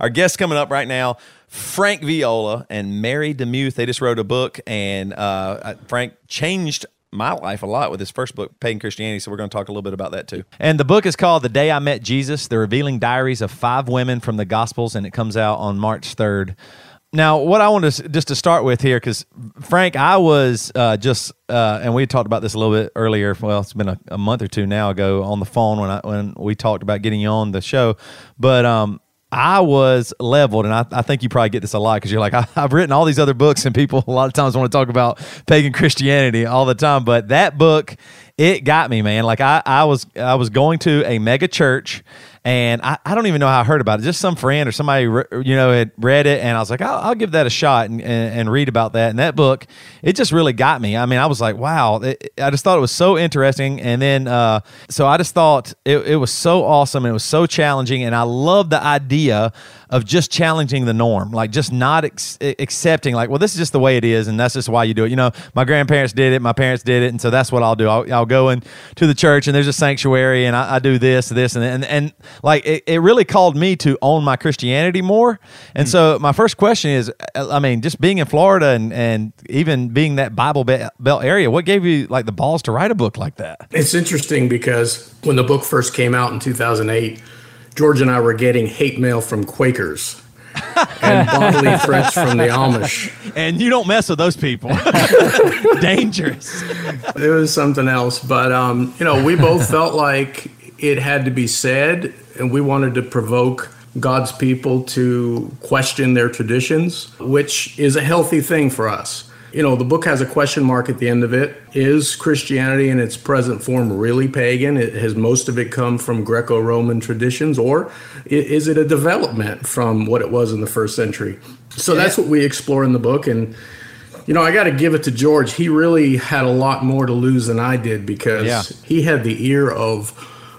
Our guests coming up right now, Frank Viola and Mary DeMuth. They just wrote a book, and uh, Frank changed my life a lot with his first book, Pagan Christianity. So we're going to talk a little bit about that too. And the book is called The Day I Met Jesus The Revealing Diaries of Five Women from the Gospels, and it comes out on March 3rd. Now, what I want to just to start with here, because Frank, I was uh, just, uh, and we talked about this a little bit earlier. Well, it's been a, a, month or two now ago on the phone when I when we talked about getting you on the show. But um, I was leveled, and I, I, think you probably get this a lot because you're like, I, have written all these other books, and people a lot of times want to talk about pagan Christianity all the time. But that book, it got me, man. Like I, I was, I was going to a mega church, and I, I don't even know how I heard about it. Just some friend or somebody, you know, had read it, and I was like, I'll, I'll give that a shot and, and, and, read about that. And that book, it just really got me. I mean, I was like, wow, it, I just thought it was so interesting. And then, uh, so I just thought it, it was so awesome. It was so challenging, and I love the idea of just challenging the norm, like just not ex- accepting, like, well, this is just the way it is, and that's just why you do it. You know, my grandparents did it, my parents did it, and so that's what I'll do. I'll, I'll go into the church, and there's a sanctuary, and I, I do this, this, and and and like it, it really called me to own my Christianity more. And mm so my first question is, I mean, just being in Florida and and even being that Bible Belt area, what gave you like the balls to write a book like that? It's interesting because when the book first came out in 2008 George and I were getting hate mail from Quakers and bodily threats from the Amish. And you don't mess with those people. Dangerous. It was something else. But, um, you know, we both felt like it had to be said, and we wanted to provoke God's people to question their traditions, which is a healthy thing for us. You know, the book has a question mark at the end of it. Is Christianity in its present form really pagan? It, has most of it come from Greco Roman traditions, or is it a development from what it was in the first century? So that's what we explore in the book. And, you know, I got to give it to George. He really had a lot more to lose than I did because yeah. he had the ear of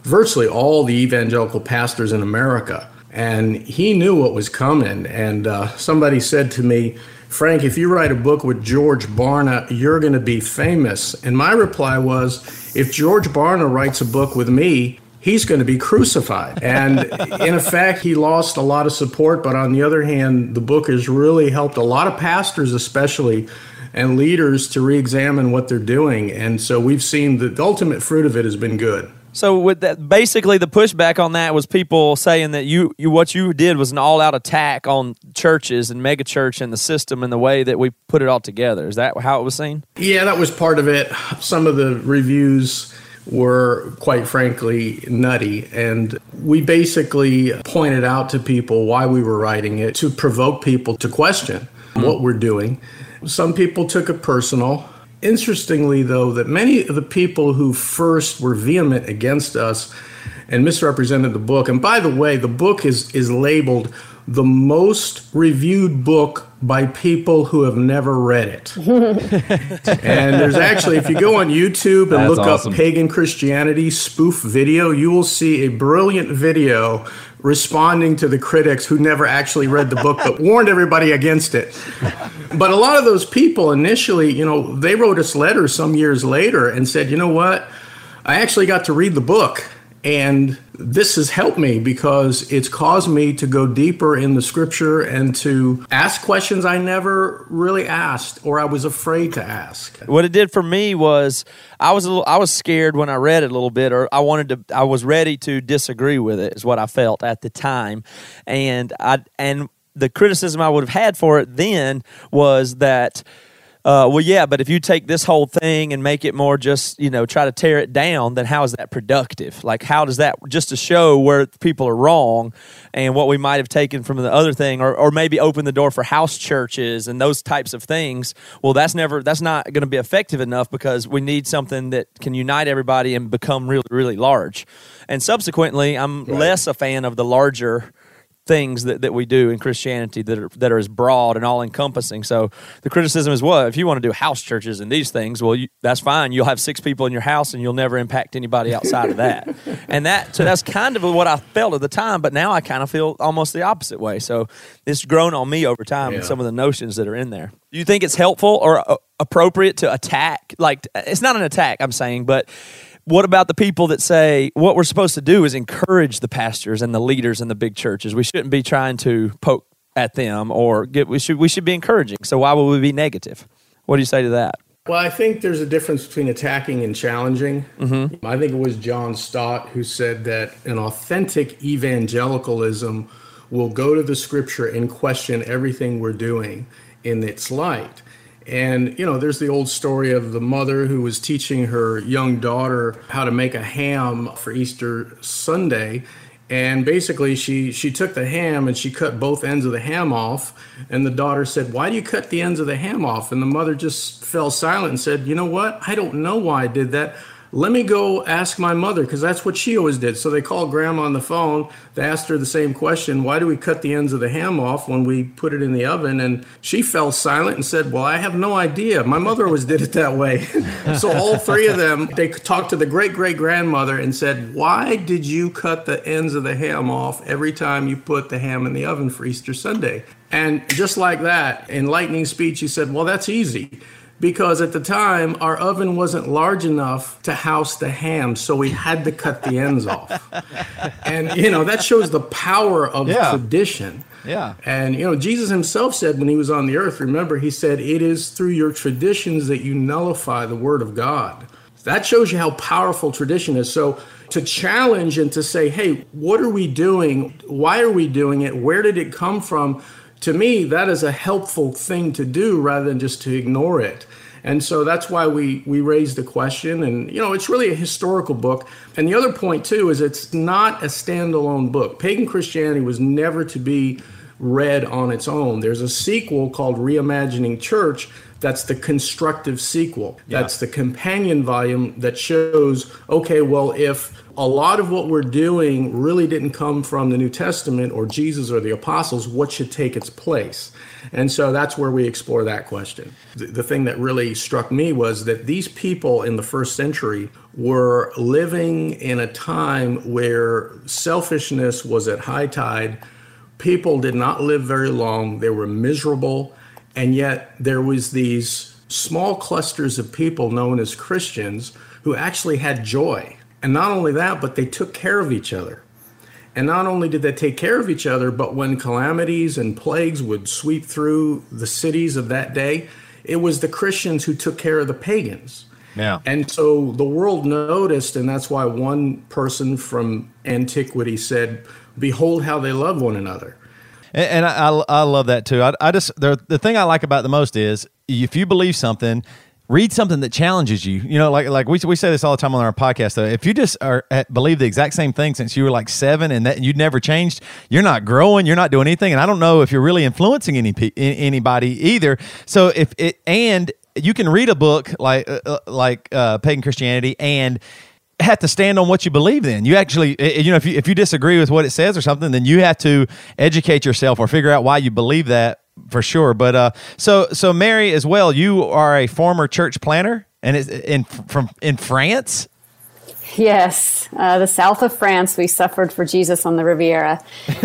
virtually all the evangelical pastors in America. And he knew what was coming. And uh, somebody said to me, Frank, if you write a book with George Barna, you're going to be famous. And my reply was, if George Barna writes a book with me, he's going to be crucified. And in effect, he lost a lot of support. But on the other hand, the book has really helped a lot of pastors, especially, and leaders to re examine what they're doing. And so we've seen the ultimate fruit of it has been good. So with that, basically the pushback on that was people saying that you, you what you did was an all-out attack on churches and megachurch and the system and the way that we put it all together. Is that how it was seen? Yeah, that was part of it. Some of the reviews were quite frankly nutty and we basically pointed out to people why we were writing it to provoke people to question what we're doing. Some people took it personal Interestingly, though, that many of the people who first were vehement against us and misrepresented the book, and by the way, the book is, is labeled the most reviewed book by people who have never read it. and there's actually, if you go on YouTube and That's look awesome. up pagan Christianity spoof video, you will see a brilliant video responding to the critics who never actually read the book but warned everybody against it. But a lot of those people initially, you know, they wrote us letters some years later and said, you know what? I actually got to read the book and this has helped me because it's caused me to go deeper in the scripture and to ask questions I never really asked or I was afraid to ask. What it did for me was I was a little, I was scared when I read it a little bit or I wanted to I was ready to disagree with it is what I felt at the time. And I and the criticism I would have had for it then was that uh, well, yeah, but if you take this whole thing and make it more just, you know, try to tear it down, then how is that productive? Like, how does that just to show where people are wrong and what we might have taken from the other thing, or, or maybe open the door for house churches and those types of things? Well, that's never, that's not going to be effective enough because we need something that can unite everybody and become really, really large. And subsequently, I'm right. less a fan of the larger things that, that we do in Christianity that are that are as broad and all encompassing. So the criticism is what if you want to do house churches and these things, well, you, that's fine. You'll have six people in your house and you'll never impact anybody outside of that. And that so that's kind of what I felt at the time, but now I kind of feel almost the opposite way. So it's grown on me over time yeah. and some of the notions that are in there. Do you think it's helpful or uh, appropriate to attack? Like it's not an attack, I'm saying, but what about the people that say what we're supposed to do is encourage the pastors and the leaders in the big churches? We shouldn't be trying to poke at them or get we should we should be encouraging. So why would we be negative? What do you say to that? Well, I think there's a difference between attacking and challenging. Mm-hmm. I think it was John Stott who said that an authentic evangelicalism will go to the scripture and question everything we're doing in its light. And, you know, there's the old story of the mother who was teaching her young daughter how to make a ham for Easter Sunday. And basically, she, she took the ham and she cut both ends of the ham off. And the daughter said, Why do you cut the ends of the ham off? And the mother just fell silent and said, You know what? I don't know why I did that let me go ask my mother because that's what she always did. So they called grandma on the phone. They asked her the same question Why do we cut the ends of the ham off when we put it in the oven? And she fell silent and said, Well, I have no idea. My mother always did it that way. so all three of them, they talked to the great great grandmother and said, Why did you cut the ends of the ham off every time you put the ham in the oven for Easter Sunday? And just like that, in lightning speech, she said, Well, that's easy because at the time our oven wasn't large enough to house the ham, so we had to cut the ends off. And you know that shows the power of yeah. tradition. Yeah. And you know Jesus himself said when he was on the earth, remember he said it is through your traditions that you nullify the word of God. That shows you how powerful tradition is. So to challenge and to say, "Hey, what are we doing? Why are we doing it? Where did it come from?" To me, that is a helpful thing to do rather than just to ignore it. And so that's why we we raised the question. And you know, it's really a historical book. And the other point too is it's not a standalone book. Pagan Christianity was never to be read on its own. There's a sequel called Reimagining Church that's the constructive sequel. Yeah. That's the companion volume that shows okay, well, if a lot of what we're doing really didn't come from the New Testament or Jesus or the apostles, what should take its place? And so that's where we explore that question. The, the thing that really struck me was that these people in the first century were living in a time where selfishness was at high tide. People did not live very long, they were miserable and yet there was these small clusters of people known as Christians who actually had joy. And not only that, but they took care of each other. And not only did they take care of each other, but when calamities and plagues would sweep through the cities of that day, it was the Christians who took care of the pagans. Yeah. And so the world noticed, and that's why one person from antiquity said, Behold how they love one another. And, and I, I, I, love that too. I, I just the the thing I like about the most is if you believe something, read something that challenges you. You know, like like we, we say this all the time on our podcast. Though, if you just are believe the exact same thing since you were like seven and that you'd never changed, you're not growing. You're not doing anything. And I don't know if you're really influencing any anybody either. So if it and you can read a book like uh, uh like uh, pagan Christianity and have to stand on what you believe in. You actually, eh, eh, you know, if you, if you disagree with what it says or something, then you have to educate yourself or figure out why you believe that for sure. But uh, so so Mary as well, you are a former church planter and it's in from in France. Yes, uh, the south of France, we suffered for Jesus on the Riviera.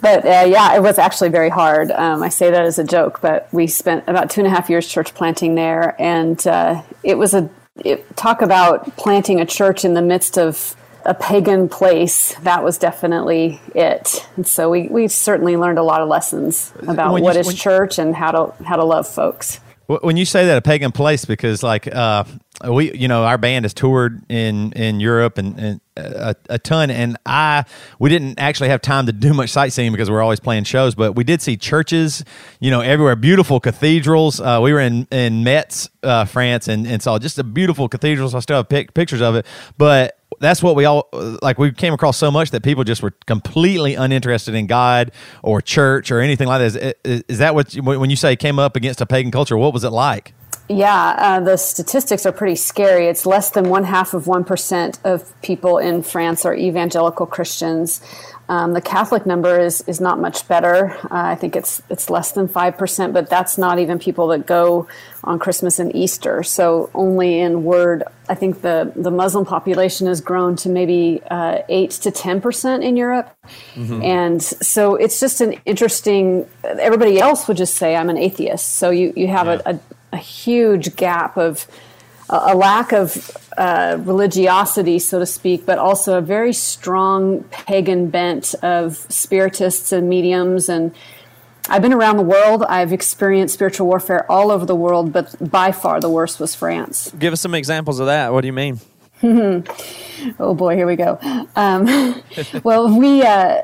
but uh, yeah, it was actually very hard. Um, I say that as a joke, but we spent about two and a half years church planting there, and uh, it was a it, talk about planting a church in the midst of a pagan place, that was definitely it. And so we, we certainly learned a lot of lessons about when what you, is church and how to how to love folks. When you say that a pagan place, because like uh, we, you know, our band has toured in in Europe and, and a, a, ton, and I we didn't actually have time to do much sightseeing because we're always playing shows, but we did see churches, you know, everywhere, beautiful cathedrals. Uh, we were in in Metz, uh, France, and, and saw just a beautiful cathedrals. I still have pic- pictures of it, but that's what we all like. We came across so much that people just were completely uninterested in God or church or anything like that. Is, is that what when you say came up against a pagan culture? What was it like? Yeah, uh, the statistics are pretty scary. It's less than one half of 1% of people in France are evangelical Christians. Um, the Catholic number is is not much better. Uh, I think it's it's less than five percent, but that's not even people that go on Christmas and Easter. So only in word, I think the the Muslim population has grown to maybe uh, eight to ten percent in Europe, mm-hmm. and so it's just an interesting. Everybody else would just say I'm an atheist. So you you have yeah. a, a, a huge gap of a, lack of uh, religiosity, so to speak, but also a very strong pagan bent of spiritists and mediums. And I've been around the world. I've experienced spiritual warfare all over the world, but by far the worst was France. Give us some examples of that. What do you mean? oh boy, here we go. Um, well, we uh,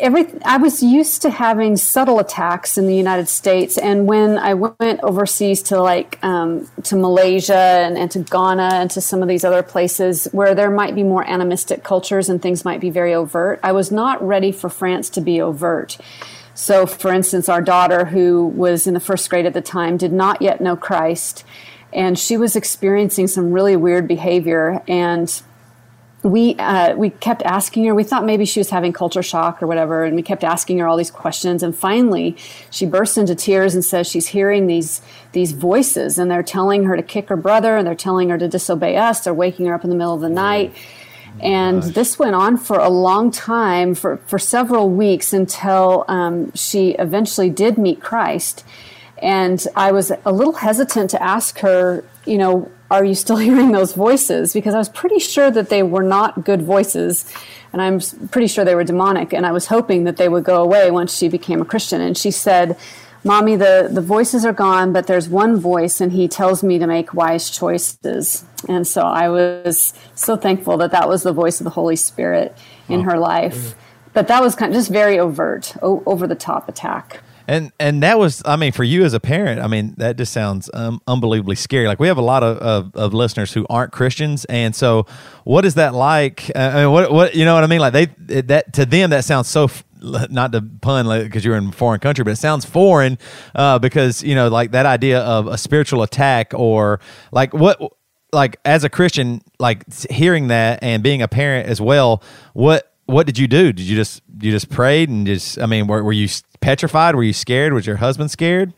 every I was used to having subtle attacks in the United States, and when I went overseas to like um, to Malaysia and, and to Ghana and to some of these other places where there might be more animistic cultures and things might be very overt, I was not ready for France to be overt. So, for instance, our daughter, who was in the first grade at the time, did not yet know Christ. And she was experiencing some really weird behavior. And we uh, we kept asking her. We thought maybe she was having culture shock or whatever, and we kept asking her all these questions. And finally, she bursts into tears and says she's hearing these these voices, and they're telling her to kick her brother, and they're telling her to disobey us. They're waking her up in the middle of the night. And Gosh. this went on for a long time, for, for several weeks, until um, she eventually did meet Christ. And I was a little hesitant to ask her, you know, are you still hearing those voices? Because I was pretty sure that they were not good voices. And I'm pretty sure they were demonic. And I was hoping that they would go away once she became a Christian. And she said, Mommy, the, the voices are gone, but there's one voice, and he tells me to make wise choices. And so I was so thankful that that was the voice of the Holy Spirit in oh. her life. Mm. But that was kind of just very overt, o- over the top attack. And and that was, I mean, for you as a parent, I mean, that just sounds um, unbelievably scary. Like we have a lot of, of, of, listeners who aren't Christians, and so what is that like? Uh, I mean, what what you know what I mean? Like they that to them that sounds so. not to pun because you're in a foreign country, but it sounds foreign uh, because you know, like that idea of a spiritual attack or like what like as a Christian, like hearing that and being a parent as well, what what did you do? Did you just you just prayed and just I mean, were, were you petrified? Were you scared? Was your husband scared?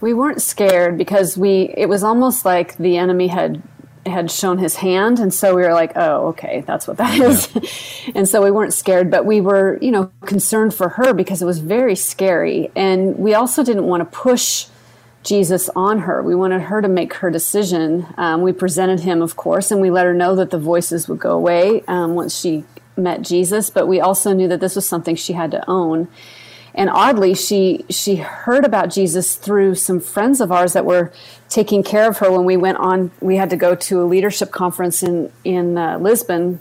We weren't scared because we it was almost like the enemy had had shown his hand and so we were like oh okay that's what that is yeah. and so we weren't scared but we were you know concerned for her because it was very scary and we also didn't want to push jesus on her we wanted her to make her decision um, we presented him of course and we let her know that the voices would go away um, once she met jesus but we also knew that this was something she had to own. And oddly she she heard about jesus through some friends of ours that were taking care of her when we went on we had to go to a leadership conference in in uh, lisbon.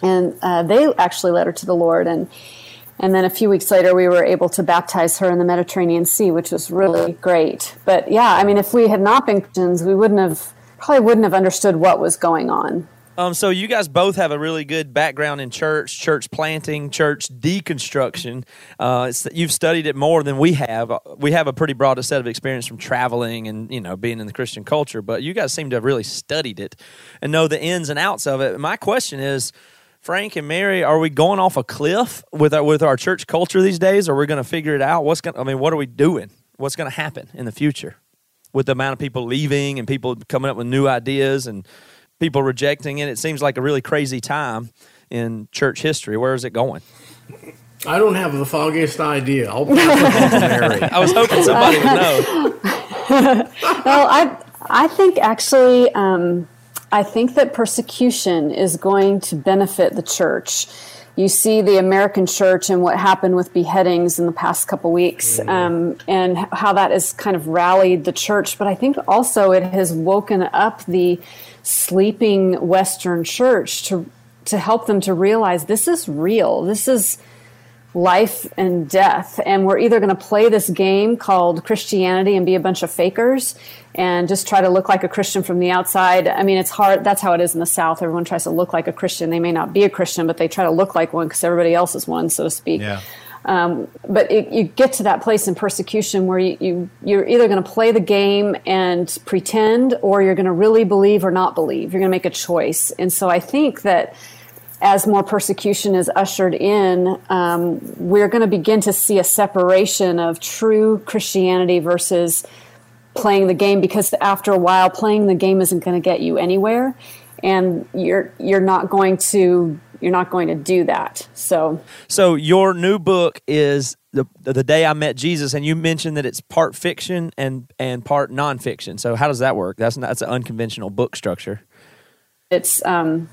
And uh, they actually led her to the lord. And and then a few weeks later we were able to baptize her in the mediterranean sea which was really great. But yeah i mean if we had not been christians we wouldn't have probably wouldn't have understood what was going on um, so you guys both have a really good background in church, church planting, church deconstruction. Uh, you've studied it more than we have. We have a pretty broad set of experience from traveling and you know being in the Christian culture, but you guys seem to have really studied it and know the ins and outs of it. My question is, Frank and Mary, are we going off a cliff with our, with our church culture these days? Or are we going to figure it out? What's going? I mean, what are we doing? What's going to happen in the future with the amount of people leaving and people coming up with new ideas and people rejecting it. It seems like a really crazy time in church history. Where is it going? I don't have the foggiest idea. I'll Mary. I was hoping somebody would know. well, I I think actually um, I think that persecution is going to benefit the church. You see the American church and what happened with beheadings in the past couple weeks, mm-hmm. um, and how that has kind of rallied the church. But I think also it has woken up the sleeping Western church to to help them to realize this is real. This is life and death. And we're either going to play this game called Christianity and be a bunch of fakers and just try to look like a Christian from the outside. I mean, it's hard. That's how it is in the South. Everyone tries to look like a Christian. They may not be a Christian, but they try to look like one because everybody else is one, so to speak. Yeah. Um, but it, you get to that place in persecution where you, you you're either going to play the game and pretend, or you're going to really believe or not believe. You're going to make a choice. And so I think that as more persecution is ushered in, um, we're going to begin to see a separation of true Christianity versus playing the game. Because after a while, playing the game isn't going to get you anywhere, and you're you're not going to you're not going to do that. So, so your new book is the the day I met Jesus, and you mentioned that it's part fiction and and part nonfiction. So how does that work? That's not, that's an unconventional book structure. It's um,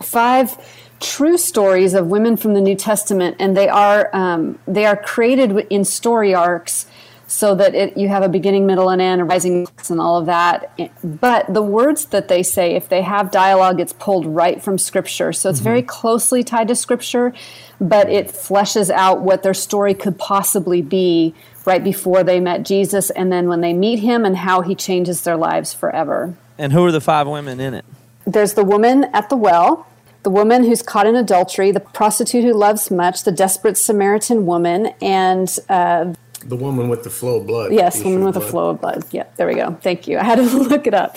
five true stories of women from the New Testament, and they are um, they are created in story arcs so that it, you have a beginning, middle, and end, a rising and all of that. But the words that they say, if they have dialogue, it's pulled right from Scripture. So it's mm-hmm. very closely tied to Scripture, but it fleshes out what their story could possibly be right before they met Jesus, and then when they meet him, and how he changes their lives forever. And who are the five women in it? There's the woman at the well the woman who's caught in adultery, the prostitute who loves much, the desperate Samaritan woman, and uh, the woman with the flow of blood. Yes, the woman with the flow of blood. Yeah, there we go. Thank you. I had to look it up.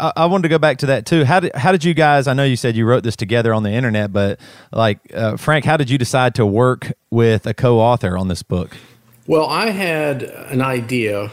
I, I, wanted to go back to that too. How did how did you guys? I know you said you wrote this together on the internet, but like uh, Frank, how did you decide to work with a co-author on this book? Well, I had an idea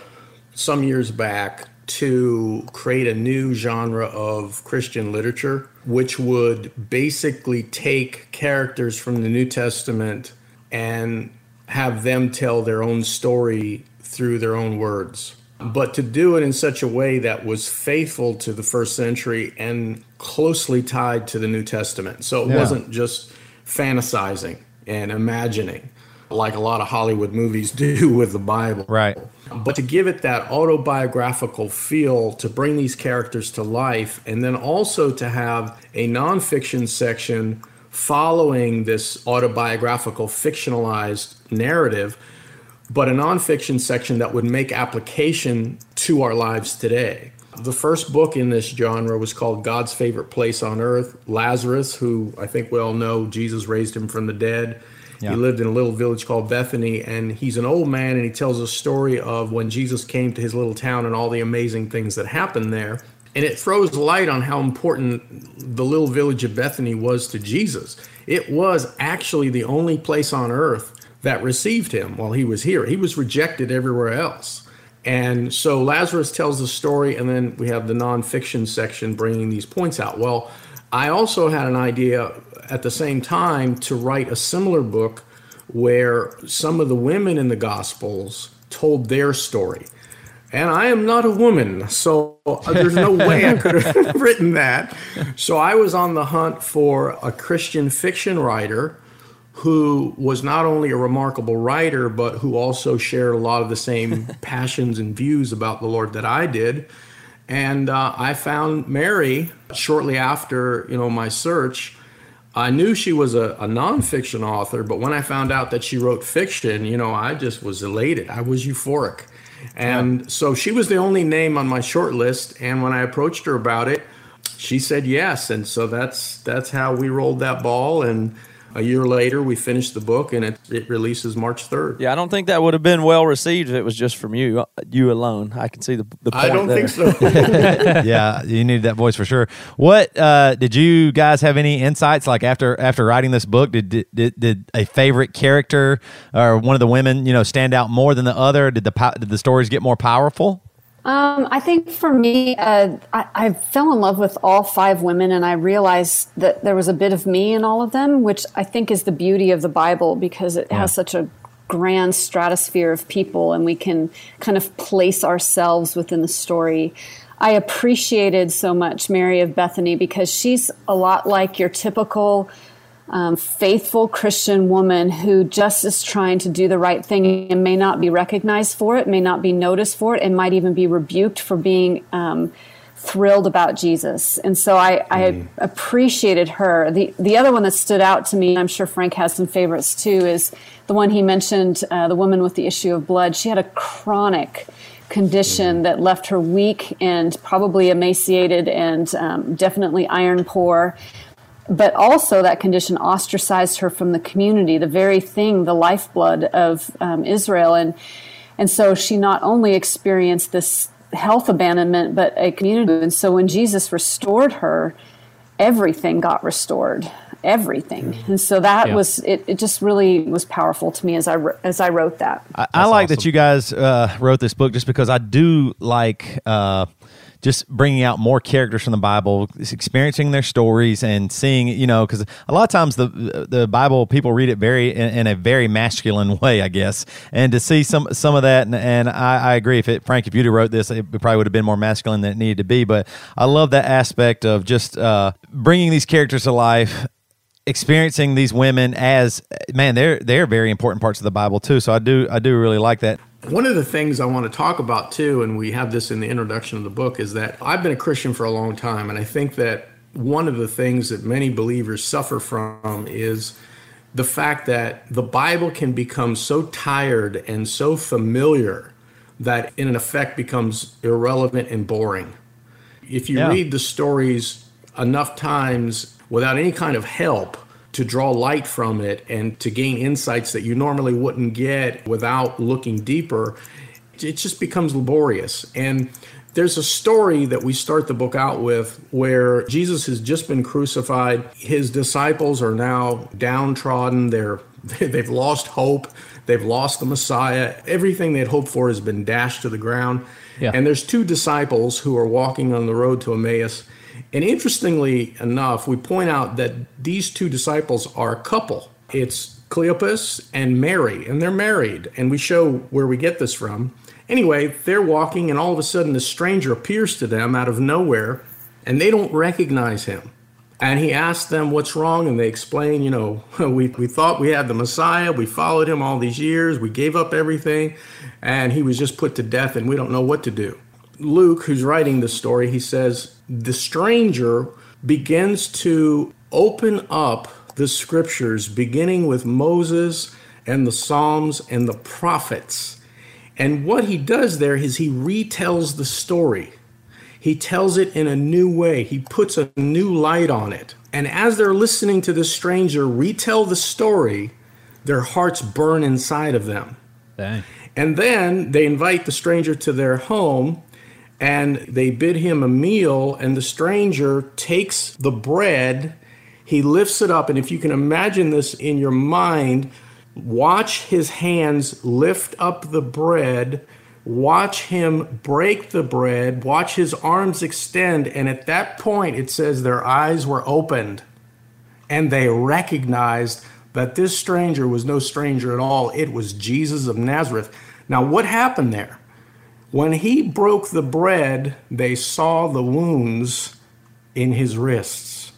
some years back to create a new genre of Christian literature, which would basically take characters from the New Testament and have them tell their own story through their own words. But to do it in such a way that was faithful to the first century and closely tied to the New Testament. So it yeah. wasn't just fantasizing and imagining like a lot of Hollywood movies do with the Bible. Right. But to give it that autobiographical feel, to bring these characters to life, and then also to have a nonfiction section following this autobiographical fictionalized narrative, but a nonfiction section that would make application to our lives today. The first book in this genre was called God's Favorite Place on Earth. Lazarus, who I think we all know, Jesus raised him from the dead. Yeah. He lived in a little village called Bethany, and he's an old man, and he tells a story of when Jesus came to his little town and all the amazing things that happened there and it throws light on how important the little village of Bethany was to Jesus. It was actually the only place on earth that received him while he was here. He was rejected everywhere else. And so Lazarus tells the story, and then we have the nonfiction section bringing these points out. Well, I also had an idea at the same time to write a similar book where some of the women in the Gospels told their story and I am not a woman, so uh, there's no way I could have written that. So I was on the hunt for a Christian fiction writer who was not only a remarkable writer, but who also shared a lot of the same passions and views about the Lord that I did. And uh, I found Mary shortly after, you know, my search. I knew she was a, a nonfiction author, but when I found out that she wrote fiction, you know, I just was elated. I was euphoric. And yeah. so she was the only name on my short list. And when I approached her about it, she said yes. And so that's that's how we rolled that ball. And a year later, we finished the book, and it, it releases March third. Yeah, I don't think that would have been well received if it was just from you, you alone. I can see the, the point. I don't there. think so. yeah, you need that voice for sure. What uh, did you guys have any insights like after after writing this book? Did, did did a favorite character or one of the women you know stand out more than the other? Did the did the stories get more powerful? Um, I think for me, uh, I, I, fell in love with all five women, and I realized that there was a bit of me in all of them, which I think is the beauty of the Bible because it yeah. has such a grand stratosphere of people, and we can kind of place ourselves within the story. I appreciated so much Mary of Bethany because she's a lot like your typical um, faithful Christian woman who just is trying to do the right thing and may not be recognized for it, may not be noticed for it, and might even be rebuked for being um, thrilled about Jesus. And so I, I mm. appreciated her. The the other one that stood out to me, I'm sure Frank has some favorites too, is the one he mentioned, uh, the woman with the issue of blood. She had a chronic condition mm. that left her weak and probably emaciated and um, definitely iron poor but also that condition ostracized her from the community, the very thing, the lifeblood of um, Israel. And, and so she not only experienced this health abandonment, but a community. And so when Jesus restored her, everything got restored everything and so that yeah. was it, it just really was powerful to me as i as i wrote that i, I like awesome. that you guys uh, wrote this book just because i do like uh, just bringing out more characters from the Bible, experiencing their stories, and seeing you know because a lot of times the the Bible people read it very in, in, a very masculine way, I guess, and to see some some of that, and, and I, I, agree. If it, Frank, if you'd have wrote this, it probably would have been more masculine than it needed to be. But I love that aspect of just uh, bringing these characters to life experiencing these women as man they're they're very important parts of the bible too so i do i do really like that one of the things I want to talk about too, and we have this in the introduction of the book, is that I've been a Christian for a long time, and I think that one of the things that many believers suffer from is the fact that the Bible can become so tired and so familiar that in an effect becomes irrelevant and boring. If you yeah. read the stories enough times without any kind of help, to draw light from it and to gain insights that you normally wouldn't get without looking deeper, it just becomes laborious. And there's a story that we start the book out with where Jesus has just been crucified. His disciples are now downtrodden. They're they've lost hope. They've lost the Messiah. Everything they'd hoped for has been dashed to the ground. Yeah. And there's two disciples who are walking on the road to Emmaus and interestingly enough, we point out that these two disciples are a couple. It's Cleopas and Mary, and they're married. And we show where we get this from. Anyway, they're walking, and all of a sudden, a stranger appears to them out of nowhere, and they don't recognize him. And he asks them what's wrong, and they explain, you know, we, we thought we had the Messiah. We followed him all these years. We gave up everything, and he was just put to death, and we don't know what to do. Luke, who's writing this story, he says the stranger begins to open up the scriptures, beginning with Moses and the Psalms and the prophets. And what he does there is he retells the story. He tells it in a new way. He puts a new light on it. And as they're listening to the stranger retell the story, their hearts burn inside of them. Dang. And then they invite the stranger to their home and they bid him a meal, and the stranger takes the bread, he lifts it up, and if you can imagine this in your mind, watch his hands lift up the bread, watch him break the bread, watch his arms extend, and at that point it says their eyes were opened and they recognized that this stranger was no stranger at all. It was Jesus of Nazareth. Now, what happened there? When he broke the bread, they saw the wounds in his wrists.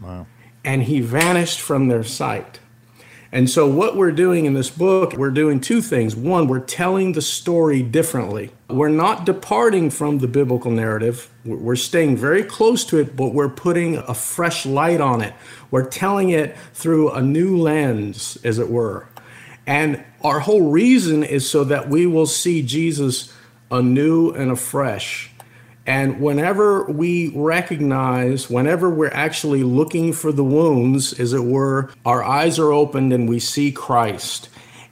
Wow. And he vanished from their sight. And so, what we're doing in this book, we're doing two things. One, we're telling the story differently. We're not departing from the biblical narrative, we're staying very close to it, but we're putting a fresh light on it. We're telling it through a new lens, as it were. And our whole reason is so that we will see Jesus anew and afresh. And whenever we recognize, whenever we're actually looking for the wounds, as it were, our eyes are opened and we see Christ.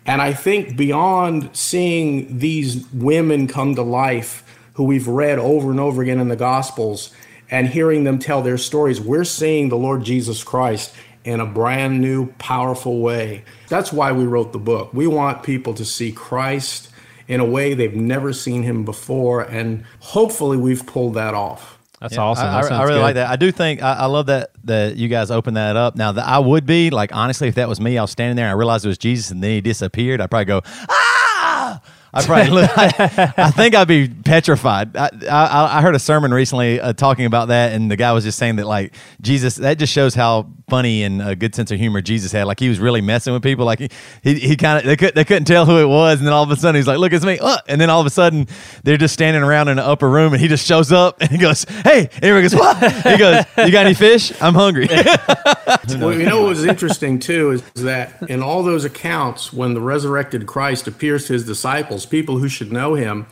And I think beyond seeing these women come to life who we've read over and over again in the Gospels and hearing them tell their stories, we're seeing the Lord Jesus Christ in a brand new, powerful way. That's why we wrote the book. We want people to see Christ in a way they've never seen him before. And hopefully we've pulled that off. That's yeah, awesome. That I, I, really good. like that. I do think I, I, love that that you guys open that up. Now, that I would be like honestly, if that was me, I was standing there and I realized it was Jesus, and then he disappeared. I'd probably go ah I probably, I, I, think I'd be petrified. I, I, I heard a sermon recently uh, talking about that, and the guy was just saying that like Jesus, that just shows how funny and a good sense of humor Jesus had. Like he was really messing with people. Like he, he, he kind of they could they couldn't tell who it was, and then all of a sudden he's like, "Look, it's me!" Uh, and then all of a sudden they're just standing around in the upper room, and he just shows up and he goes, "Hey!" And everyone goes, "What?" He goes, "You got any fish? I'm hungry." well, you know what was interesting too is that in all those accounts, when the resurrected Christ appears to his disciples people who should know him,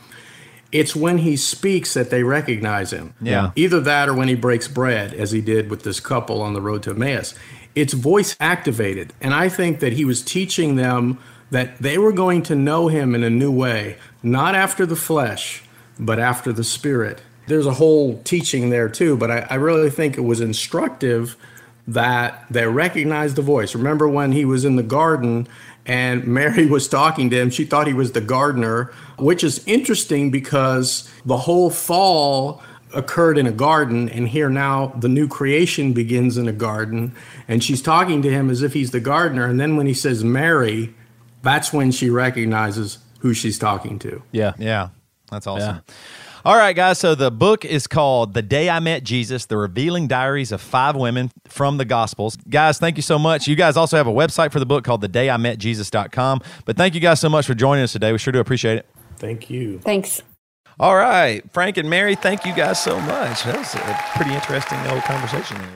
it's when he speaks that they recognize him. Yeah. Either that or when he breaks bread, as he did with this couple on the road to Emmaus. It's voice activated. And I think that he was teaching them that they were going to know him in a new way, not after the flesh, but after the spirit. There's a whole teaching there too, but I, I really think it was instructive that they recognized the voice. Remember when he was in the garden and Mary was talking to him. She thought he was the gardener, which is interesting because the whole fall occurred in a garden, and here now the new creation begins in a garden. And she's talking to him as if he's the gardener. And then when he says Mary, that's when she recognizes who she's talking to. Yeah. Yeah, that's awesome. All right, guys. So the book is called The Day I Met Jesus The Revealing Diaries of Five Women from the Gospels. Guys, thank you so much. You guys also have a website for the book called thedayimetjesus.com. But thank you guys so much for joining us today. We sure do appreciate it. Thank you. Thanks. All right, Frank and Mary, thank you guys so much. That was a pretty interesting old conversation. there.